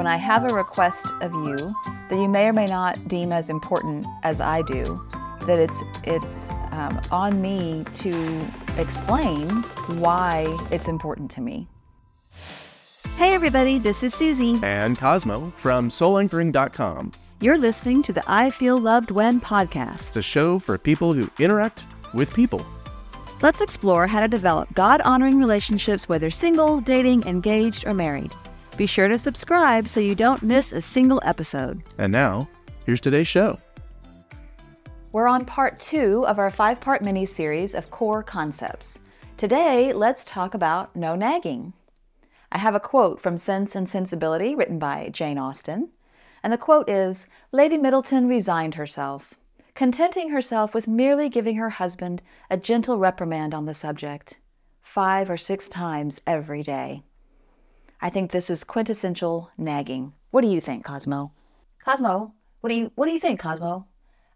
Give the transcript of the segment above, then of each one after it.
when I have a request of you that you may or may not deem as important as I do, that it's it's um, on me to explain why it's important to me. Hey everybody, this is Susie. And Cosmo from soulanchoring.com. You're listening to the I Feel Loved When podcast. The show for people who interact with people. Let's explore how to develop God honoring relationships whether single, dating, engaged, or married. Be sure to subscribe so you don't miss a single episode. And now, here's today's show. We're on part two of our five part mini series of core concepts. Today, let's talk about no nagging. I have a quote from Sense and Sensibility written by Jane Austen. And the quote is Lady Middleton resigned herself contenting herself with merely giving her husband a gentle reprimand on the subject, five or six times every day. I think this is quintessential nagging. What do you think, Cosmo? Cosmo, what do you what do you think, Cosmo?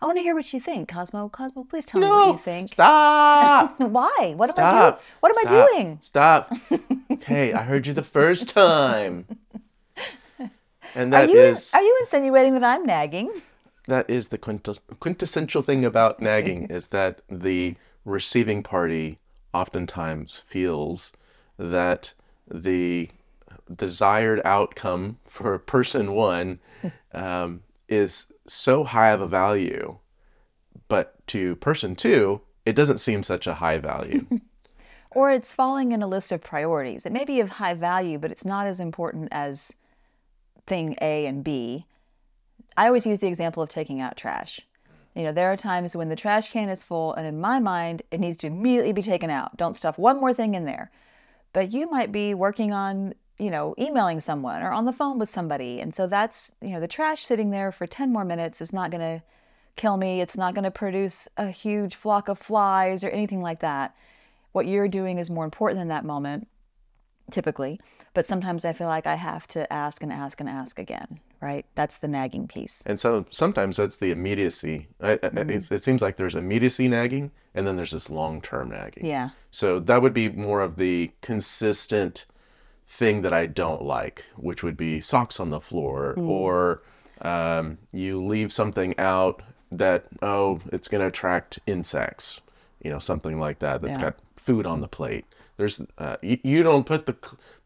I want to hear what you think, Cosmo. Cosmo, please tell no, me what you think. Stop! Why? What am stop, I doing? What am stop, I doing? Stop. hey, I heard you the first time. And Are you is are you insinuating that I'm nagging? that is the quintes- quintessential thing about nagging is that the receiving party oftentimes feels that the desired outcome for person one um, is so high of a value, but to person two, it doesn't seem such a high value. Or it's falling in a list of priorities. It may be of high value, but it's not as important as thing A and B. I always use the example of taking out trash. You know, there are times when the trash can is full, and in my mind, it needs to immediately be taken out. Don't stuff one more thing in there. But you might be working on, you know, emailing someone or on the phone with somebody. And so that's, you know, the trash sitting there for 10 more minutes is not going to kill me. It's not going to produce a huge flock of flies or anything like that. What you're doing is more important in that moment, typically. But sometimes I feel like I have to ask and ask and ask again, right? That's the nagging piece. And so sometimes that's the immediacy. I, I, it, mm-hmm. it seems like there's immediacy nagging, and then there's this long term nagging. Yeah. So that would be more of the consistent thing that I don't like, which would be socks on the floor, or um, you leave something out that, oh, it's going to attract insects, you know, something like that that's Yeah. got food on the plate. There's uh, you, you don't put the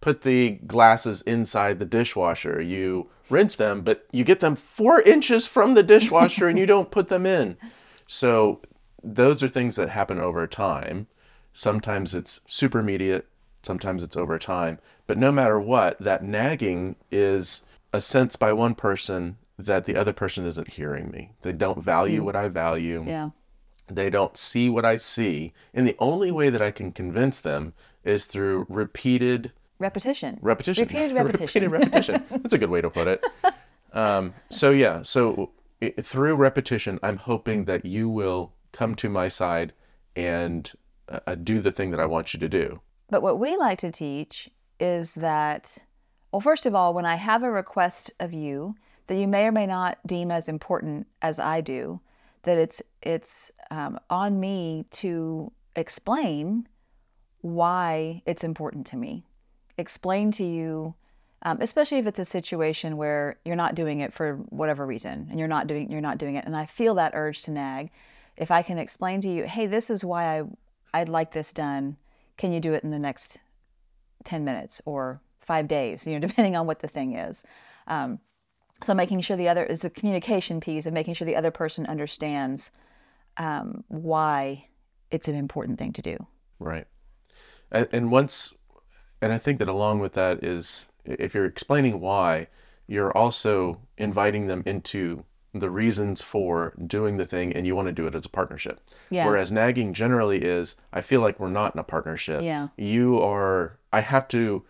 put the glasses inside the dishwasher. You rinse them, but you get them four inches from the dishwasher and you don't put them in. So those are things that happen over time. Sometimes it's super immediate, sometimes it's over time. But no matter what, that nagging is a sense by one person that the other person isn't hearing me. They don't value what I value. Yeah. They don't see what I see. And the only way that I can convince them is through repeated Repetition. repetition. Repeated repetition. repeated repetition. That's a good way to put it. Um, so yeah, so i- through repetition, I'm hoping that you will come to my side and uh, do the thing that I want you to do. But what we like to teach is that, well, first of all, when I have a request of you that you may or may not deem as important as I do, that it's it's um, on me to explain why it's important to me. Explain to you, um, especially if it's a situation where you're not doing it for whatever reason, and you're not doing you're not doing it, and I feel that urge to nag. If I can explain to you, hey, this is why I I'd like this done. Can you do it in the next 10 minutes or five days, you know, depending on what the thing is. Um, so making sure the other is the communication piece of making sure the other person understands um, why it's an important thing to do. Right. And, and once, and I think that along with that is if you're explaining why, you're also inviting them into the reasons for doing the thing and you want to do it as a partnership. Yeah. Whereas nagging generally is, I feel like we're not in a partnership. Yeah. You are, I have to,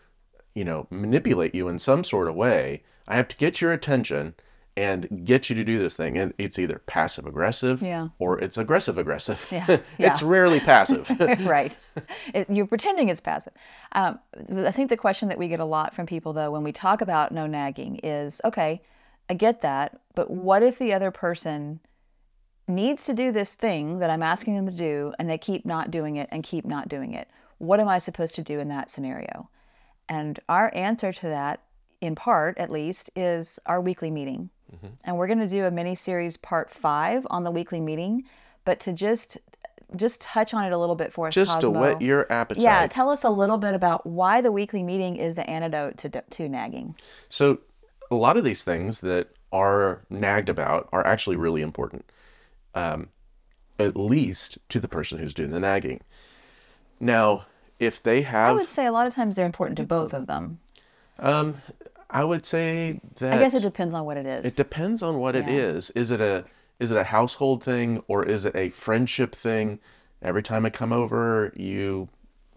you know, manipulate you in some sort of way. I have to get your attention and get you to do this thing. And it's either passive aggressive Yeah. or it's aggressive aggressive. Yeah, it's rarely passive. right. It, you're pretending it's passive. Um, I think the question that we get a lot from people, though, when we talk about no nagging is okay, I get that, but what if the other person needs to do this thing that I'm asking them to do and they keep not doing it and keep not doing it? What am I supposed to do in that scenario? And our answer to that in part at least, is our weekly meeting. Mm-hmm. And we're going to do a mini series part five on the weekly meeting, but to just just touch on it a little bit for us, Just to Cosmo. whet your appetite. Yeah, tell us a little bit about why the weekly meeting is the antidote to to nagging. So, a lot of these things that are nagged about are actually really important, um, at least to the person who's doing the nagging. Now, if they have, I would say a lot of times they're important to both of them. um, I would say that I guess it depends on what it is. it depends on what it Yeah. is. Is it a is it a household thing or is it a friendship thing? Every time I come over, you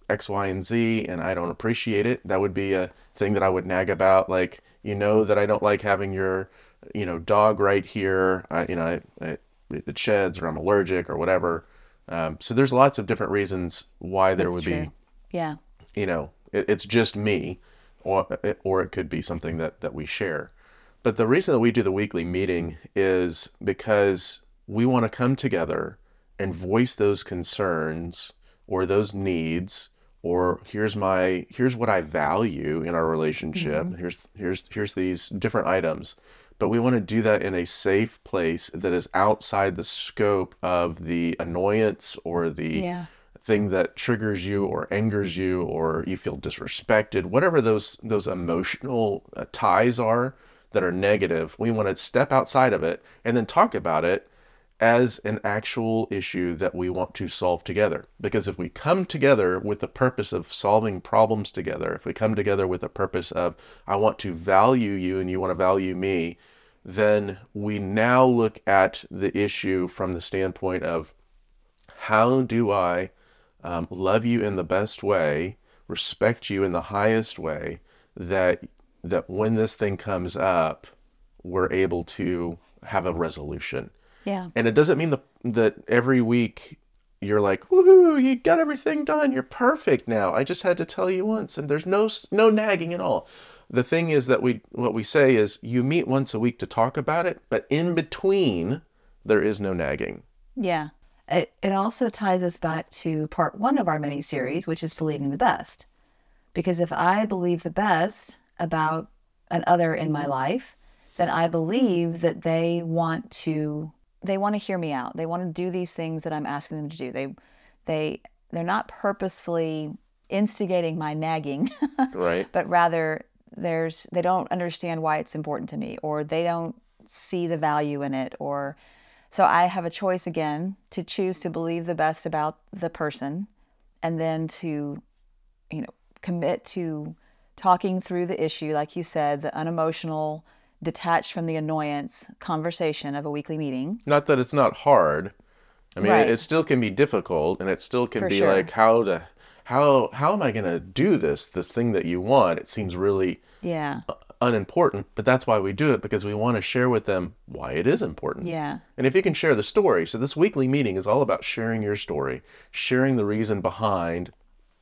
X, Y, and Z, and I don't appreciate it. That would be a thing that I would nag about. Like, you know that I don't like having your, you know, dog right here. I, you know, I, I, it sheds or I'm allergic or whatever. Um, so there's lots of different reasons why there That's would true. be yeah. you know, it, it's just me, or or it could be something that that we share. But the reason that we do the weekly meeting is because we want to come together and voice those concerns or those needs or here's my here's what I value in our relationship. Here's here's here's these different items. But we want to do that in a safe place that is outside the scope of the annoyance or the Yeah. thing that triggers you or angers you or you feel disrespected whatever those those emotional uh, ties are that are negative we want to step outside of it and then talk about it as an actual issue that we want to solve together because if we come together with the purpose of solving problems together if we come together with the purpose of I want to value you and you want to value me then we now look at the issue from the standpoint of how do I um, love you in the best way, respect you in the highest way, that that when this thing comes up, we're able to have a resolution. Yeah. And it doesn't mean the, that every week you're like, woohoo, you got everything done. You're perfect now. I just had to tell you once, and there's no no nagging at all. The thing is that we what we say is you meet once a week to talk about it, but in between there is no nagging. Yeah. It, it also ties us back to part one of our mini series, which is believing the best. Because if I believe the best about an other in my life, then I believe that they want to they want to hear me out. They want to do these things that I'm asking them to do. They they they're not purposefully instigating my nagging, Right? but rather there's they don't understand why it's important to me or they don't see the value in it or so I have a choice again to choose to believe the best about the person and then to, you know, commit to talking through the issue, like you said, the unemotional, detached from the annoyance conversation of a weekly meeting. Not that it's not hard. I mean, Right. it, it still can be difficult, and it still can For be sure. like how to how how am I going to do this this thing that you want? It seems really Yeah. Uh, unimportant, but that's why we do it because we want to share with them why it is important. Yeah. And if you can share the story, so this weekly meeting is all about sharing your story, sharing the reason behind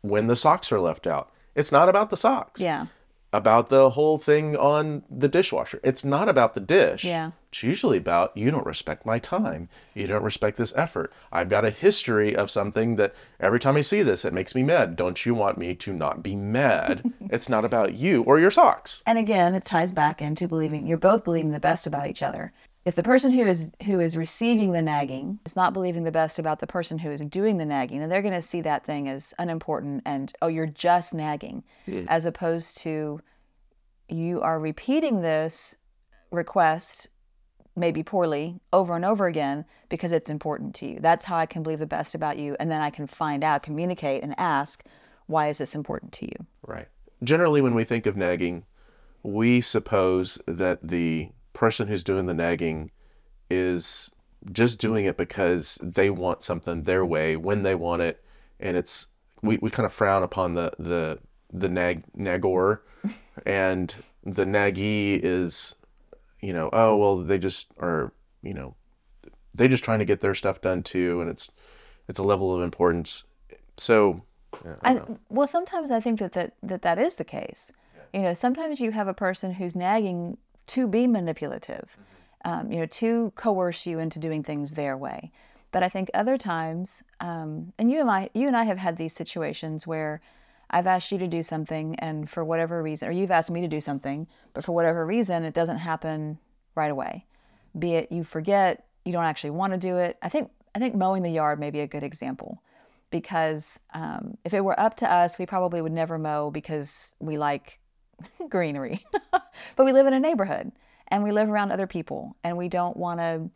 when the socks are left out. It's not about the socks. Yeah. About the whole thing on the dishwasher. It's not about the dish. Yeah. It's usually about you don't respect my time. You don't respect this effort. I've got a history of something that every time I see this, it makes me mad. Don't you want me to not be mad? it's not about you or your socks. And again, it ties back into believing you're both believing the best about each other. If the person who is who is receiving the nagging is not believing the best about the person who is doing the nagging, then they're going to see that thing as unimportant and oh, you're just nagging, as opposed to you are repeating this request maybe poorly over and over again because it's important to you. That's how I can believe the best about you and then I can find out, communicate and ask why is this important to you? Right. Generally, when we think of nagging, we suppose that the person who's doing the nagging is just doing it because they want something their way when they want it, and it's we, we kind of frown upon the the the nag nagor, and the naggy is, you know, oh well, they just are, you know, they just trying to get their stuff done too, and it's it's a level of importance. So, yeah, I I, well, sometimes I think that that, that that is the case. You know, sometimes you have a person who's nagging to be manipulative, um, you know, to coerce you into doing things their way. But I think other times, um, and you and I, you and I have had these situations where I've asked you to do something, and for whatever reason, or you've asked me to do something, but for whatever reason, it doesn't happen right away. Be it you forget, you don't actually want to do it. I think I think mowing the yard may be a good example because um, if it were up to us, we probably would never mow because we like greenery. but we live in a neighborhood and we live around other people and we don't want to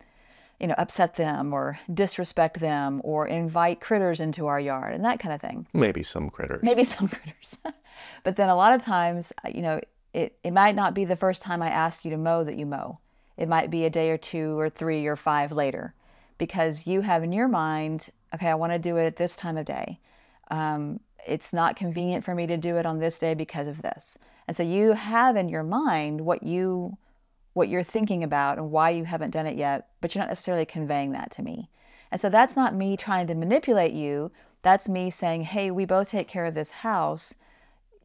you know upset them or disrespect them or invite critters into our yard and that kind of thing Maybe some critters. maybe some critters but then a lot of times you know it, it might not be the first time i ask you to mow that you mow it might be a day or two or three or five later because you have in your mind okay i want to do it at this time of day um, it's not convenient for me to do it on this day because of this and so you have in your mind what you what you're thinking about and why you haven't done it yet, but you're not necessarily conveying that to me. And so that's not me trying to manipulate you. That's me saying, hey, we both take care of this house.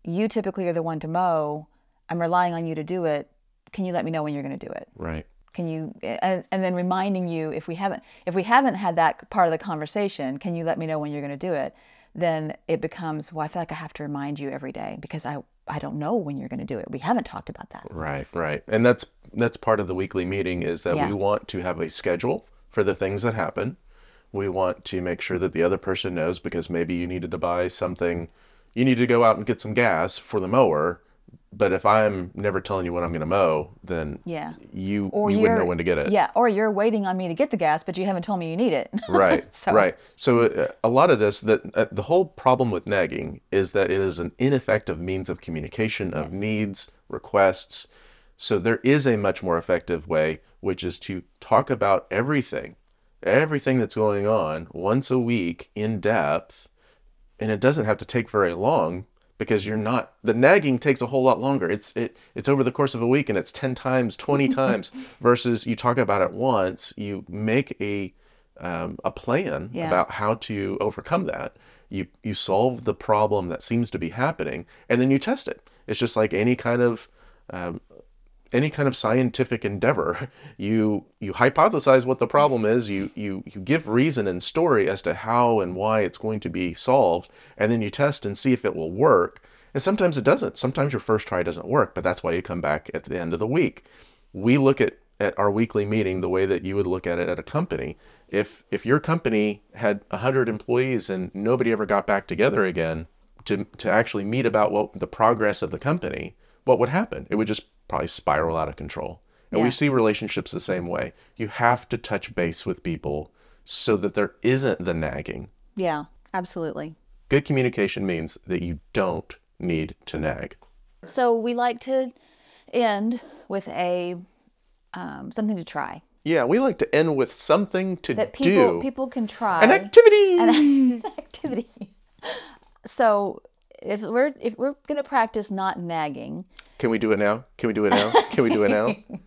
You typically are the one to mow. I'm relying on you to do it. Can you let me know when you're going to do it? Right. Can you and, and then reminding you if we haven't if we haven't had that part of the conversation, can you let me know when you're going to do it? Then it becomes, well, I feel like I have to remind you every day because I I don't know when you're going to do it. We haven't talked about that. Right, right. And that's that's part of the weekly meeting is that Yeah. we want to have a schedule for the things that happen. We want to make sure that the other person knows because maybe you needed to buy something, you need to go out and get some gas for the mower. But if I'm never telling you when I'm going to mow, then Yeah. you Or you wouldn't know when to get it. Yeah, or you're waiting on me to get the gas, but you haven't told me you need it. Right, So- right. So uh, a lot of this, that uh, the whole problem with nagging is that it is an ineffective means of communication of needs, requests. So there is a much more effective way, which is to talk about everything, everything that's going on once a week in depth, and it doesn't have to take very long because you're not the nagging takes a whole lot longer. It's it it's over the course of a week and it's 10 times 20 times versus you talk about it once you make a um, a plan Yeah. about how to overcome that. You you solve the problem that seems to be happening and then you test it. It's just like any kind of um, any kind of scientific endeavor you you hypothesize what the problem is you you you give reason and story as to how and why it's going to be solved and then you test and see if it will work. And sometimes it doesn't. Sometimes your first try doesn't work but that's why you come back at the end of the week. We look at at our weekly meeting the way that you would look at it at a company. If if your company had 100 employees and nobody ever got back together again to to actually meet about what the progress of the company what would happen? It would just probably spiral out of control. And we see relationships the same way. You have to touch base with people so that there isn't the nagging. Yeah, absolutely. good communication means that you don't need to nag. So we like to end with a um, something to try. Yeah we like to end with something to that people do people can try. An activity! An activity. So if we're if we're gonna practice not nagging, can we do it now? Can we do it now? Can we do it now?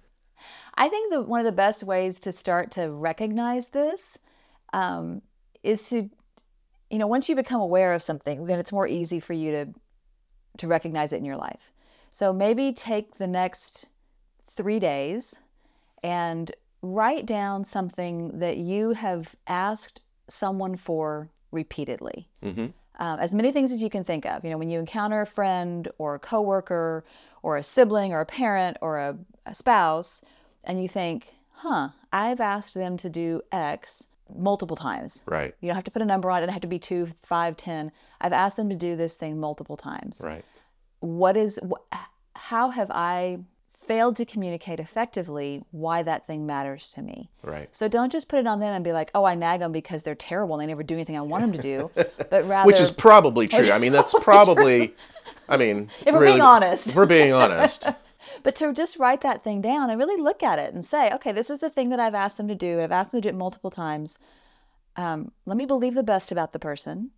I think that one of the best ways to start to recognize this um, is to, you know, once you become aware of something, then it's more easy for you to to recognize it in your life. So maybe take the next three days and write down something that you have asked someone for repeatedly. hmm um, as many things as you can think of. You know, when you encounter a friend or a coworker or a sibling or a parent or a, a spouse, and you think, huh, I've asked them to do X multiple times. right You don't have to put a number on it. It doesn't have to be two, five, ten. I've asked them to do this thing multiple times. right What is, wh- how have I failed to communicate effectively why that thing matters to me? right So don't just put it on them and be like, oh, I nag them because they're terrible and they never do anything I want them to do, but rather, which is probably true i mean that's probably i mean if we're really- being honest, if we're being honest but to just write that thing down and really look at it and say, okay, this is the thing that I've asked them to do. and I've asked them to do it multiple times. Um, let me believe the best about the person,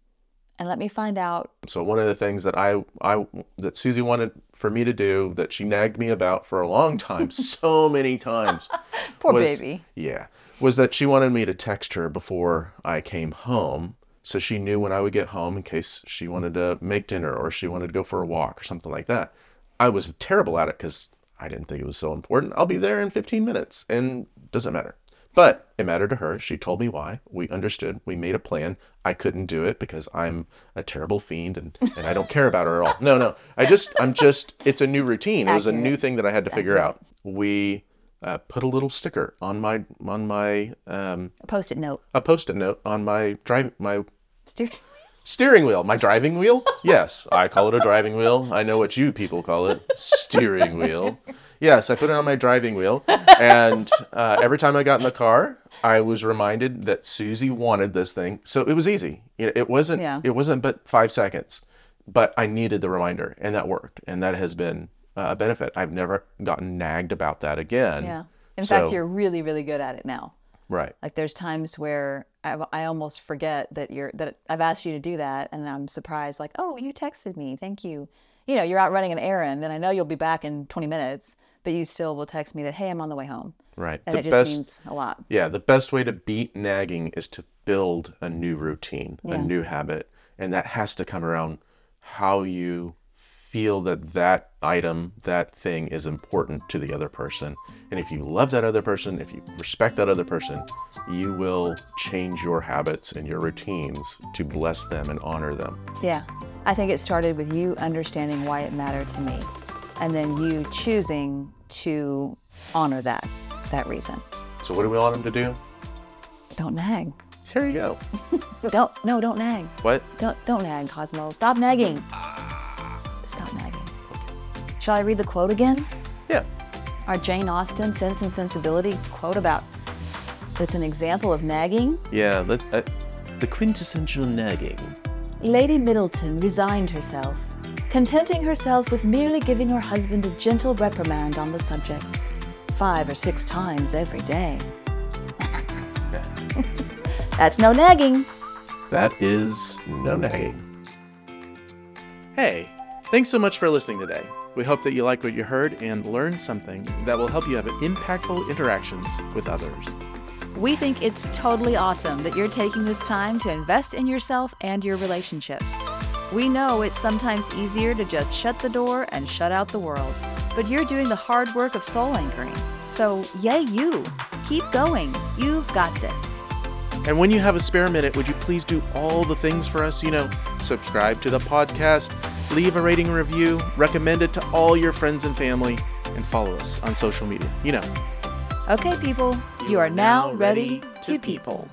and let me find out. So one of the things that I I that Susie wanted for me to do that she nagged me about for a long time, so many times. Poor was- baby. Yeah, was that she wanted me to text her before I came home, so she knew when I would get home in case she wanted to make dinner or she wanted to go for a walk or something like that. I was terrible at it because I didn't think it was so important. I'll be there in 15 minutes, and doesn't matter. But it mattered to her. She told me why. We understood. We made a plan. I couldn't do it because I'm a terrible fiend and, and I don't care about her at all. No, no. I just, I'm just, it's a new routine. It was a new thing that I had to figure out. We uh, put a little sticker on my, on my, um, A post-it note. a post-it note on my drive, my Steer- steering wheel. My driving wheel? Yes, I call it a driving wheel. I know what you people call it steering wheel. Yes, I put it on my driving wheel. And uh, every time I got in the car, I was reminded that Susie wanted this thing. So it was easy. It, it wasn't. Yeah. It wasn't but five seconds, but I needed the reminder, and that worked, and that has been uh, a benefit. I've never gotten nagged about that again. Yeah. In fact, you're really, really good at it now. Right. Like there's times where I, I almost forget that you're that I've asked you to do that, and I'm surprised. Like, oh, you texted me, thank you. You know, you're out running an errand, and I know you'll be back in 20 minutes, but you still will text me that, hey, I'm on the way home, Right. and the it just best. means a lot. Yeah, the best way to beat nagging is to build a new routine, a new habit, and that has to come around how you feel that that item, that thing is important to the other person. And if you love that other person, if you respect that other person, you will change your habits and your routines to bless them and honor them. Yeah, I think it started with you understanding why it mattered to me, and then you choosing to honor that that reason. So what do we want them to do? Don't nag. Here you go. Don't no, don't nag. What? Don't don't nag, Cosmo. Stop nagging. Stop nagging. Shall I read the quote again? Yeah. Our Jane Austen Sense and Sensibility quote about that's an example of nagging. Yeah, uh, the quintessential nagging. Lady Middleton resigned herself, contenting herself with merely giving her husband a gentle reprimand on the subject, five or six times every day. That's no nagging. That is no nagging. Hey, thanks so much for listening today. We hope that you liked what you heard and learned something that will help you have impactful interactions with others. We think it's totally awesome that you're taking this time to invest in yourself and your relationships. We know it's sometimes easier to just shut the door and shut out the world, but you're doing the hard work of soul anchoring. So, yay, you! Keep going. You've got this. And when you have a spare minute, would you please do all the things for us? You know, subscribe to the podcast, leave a rating review, recommend it to all your friends and family, and follow us on social media. You know, Okay, people, you are now ready to people.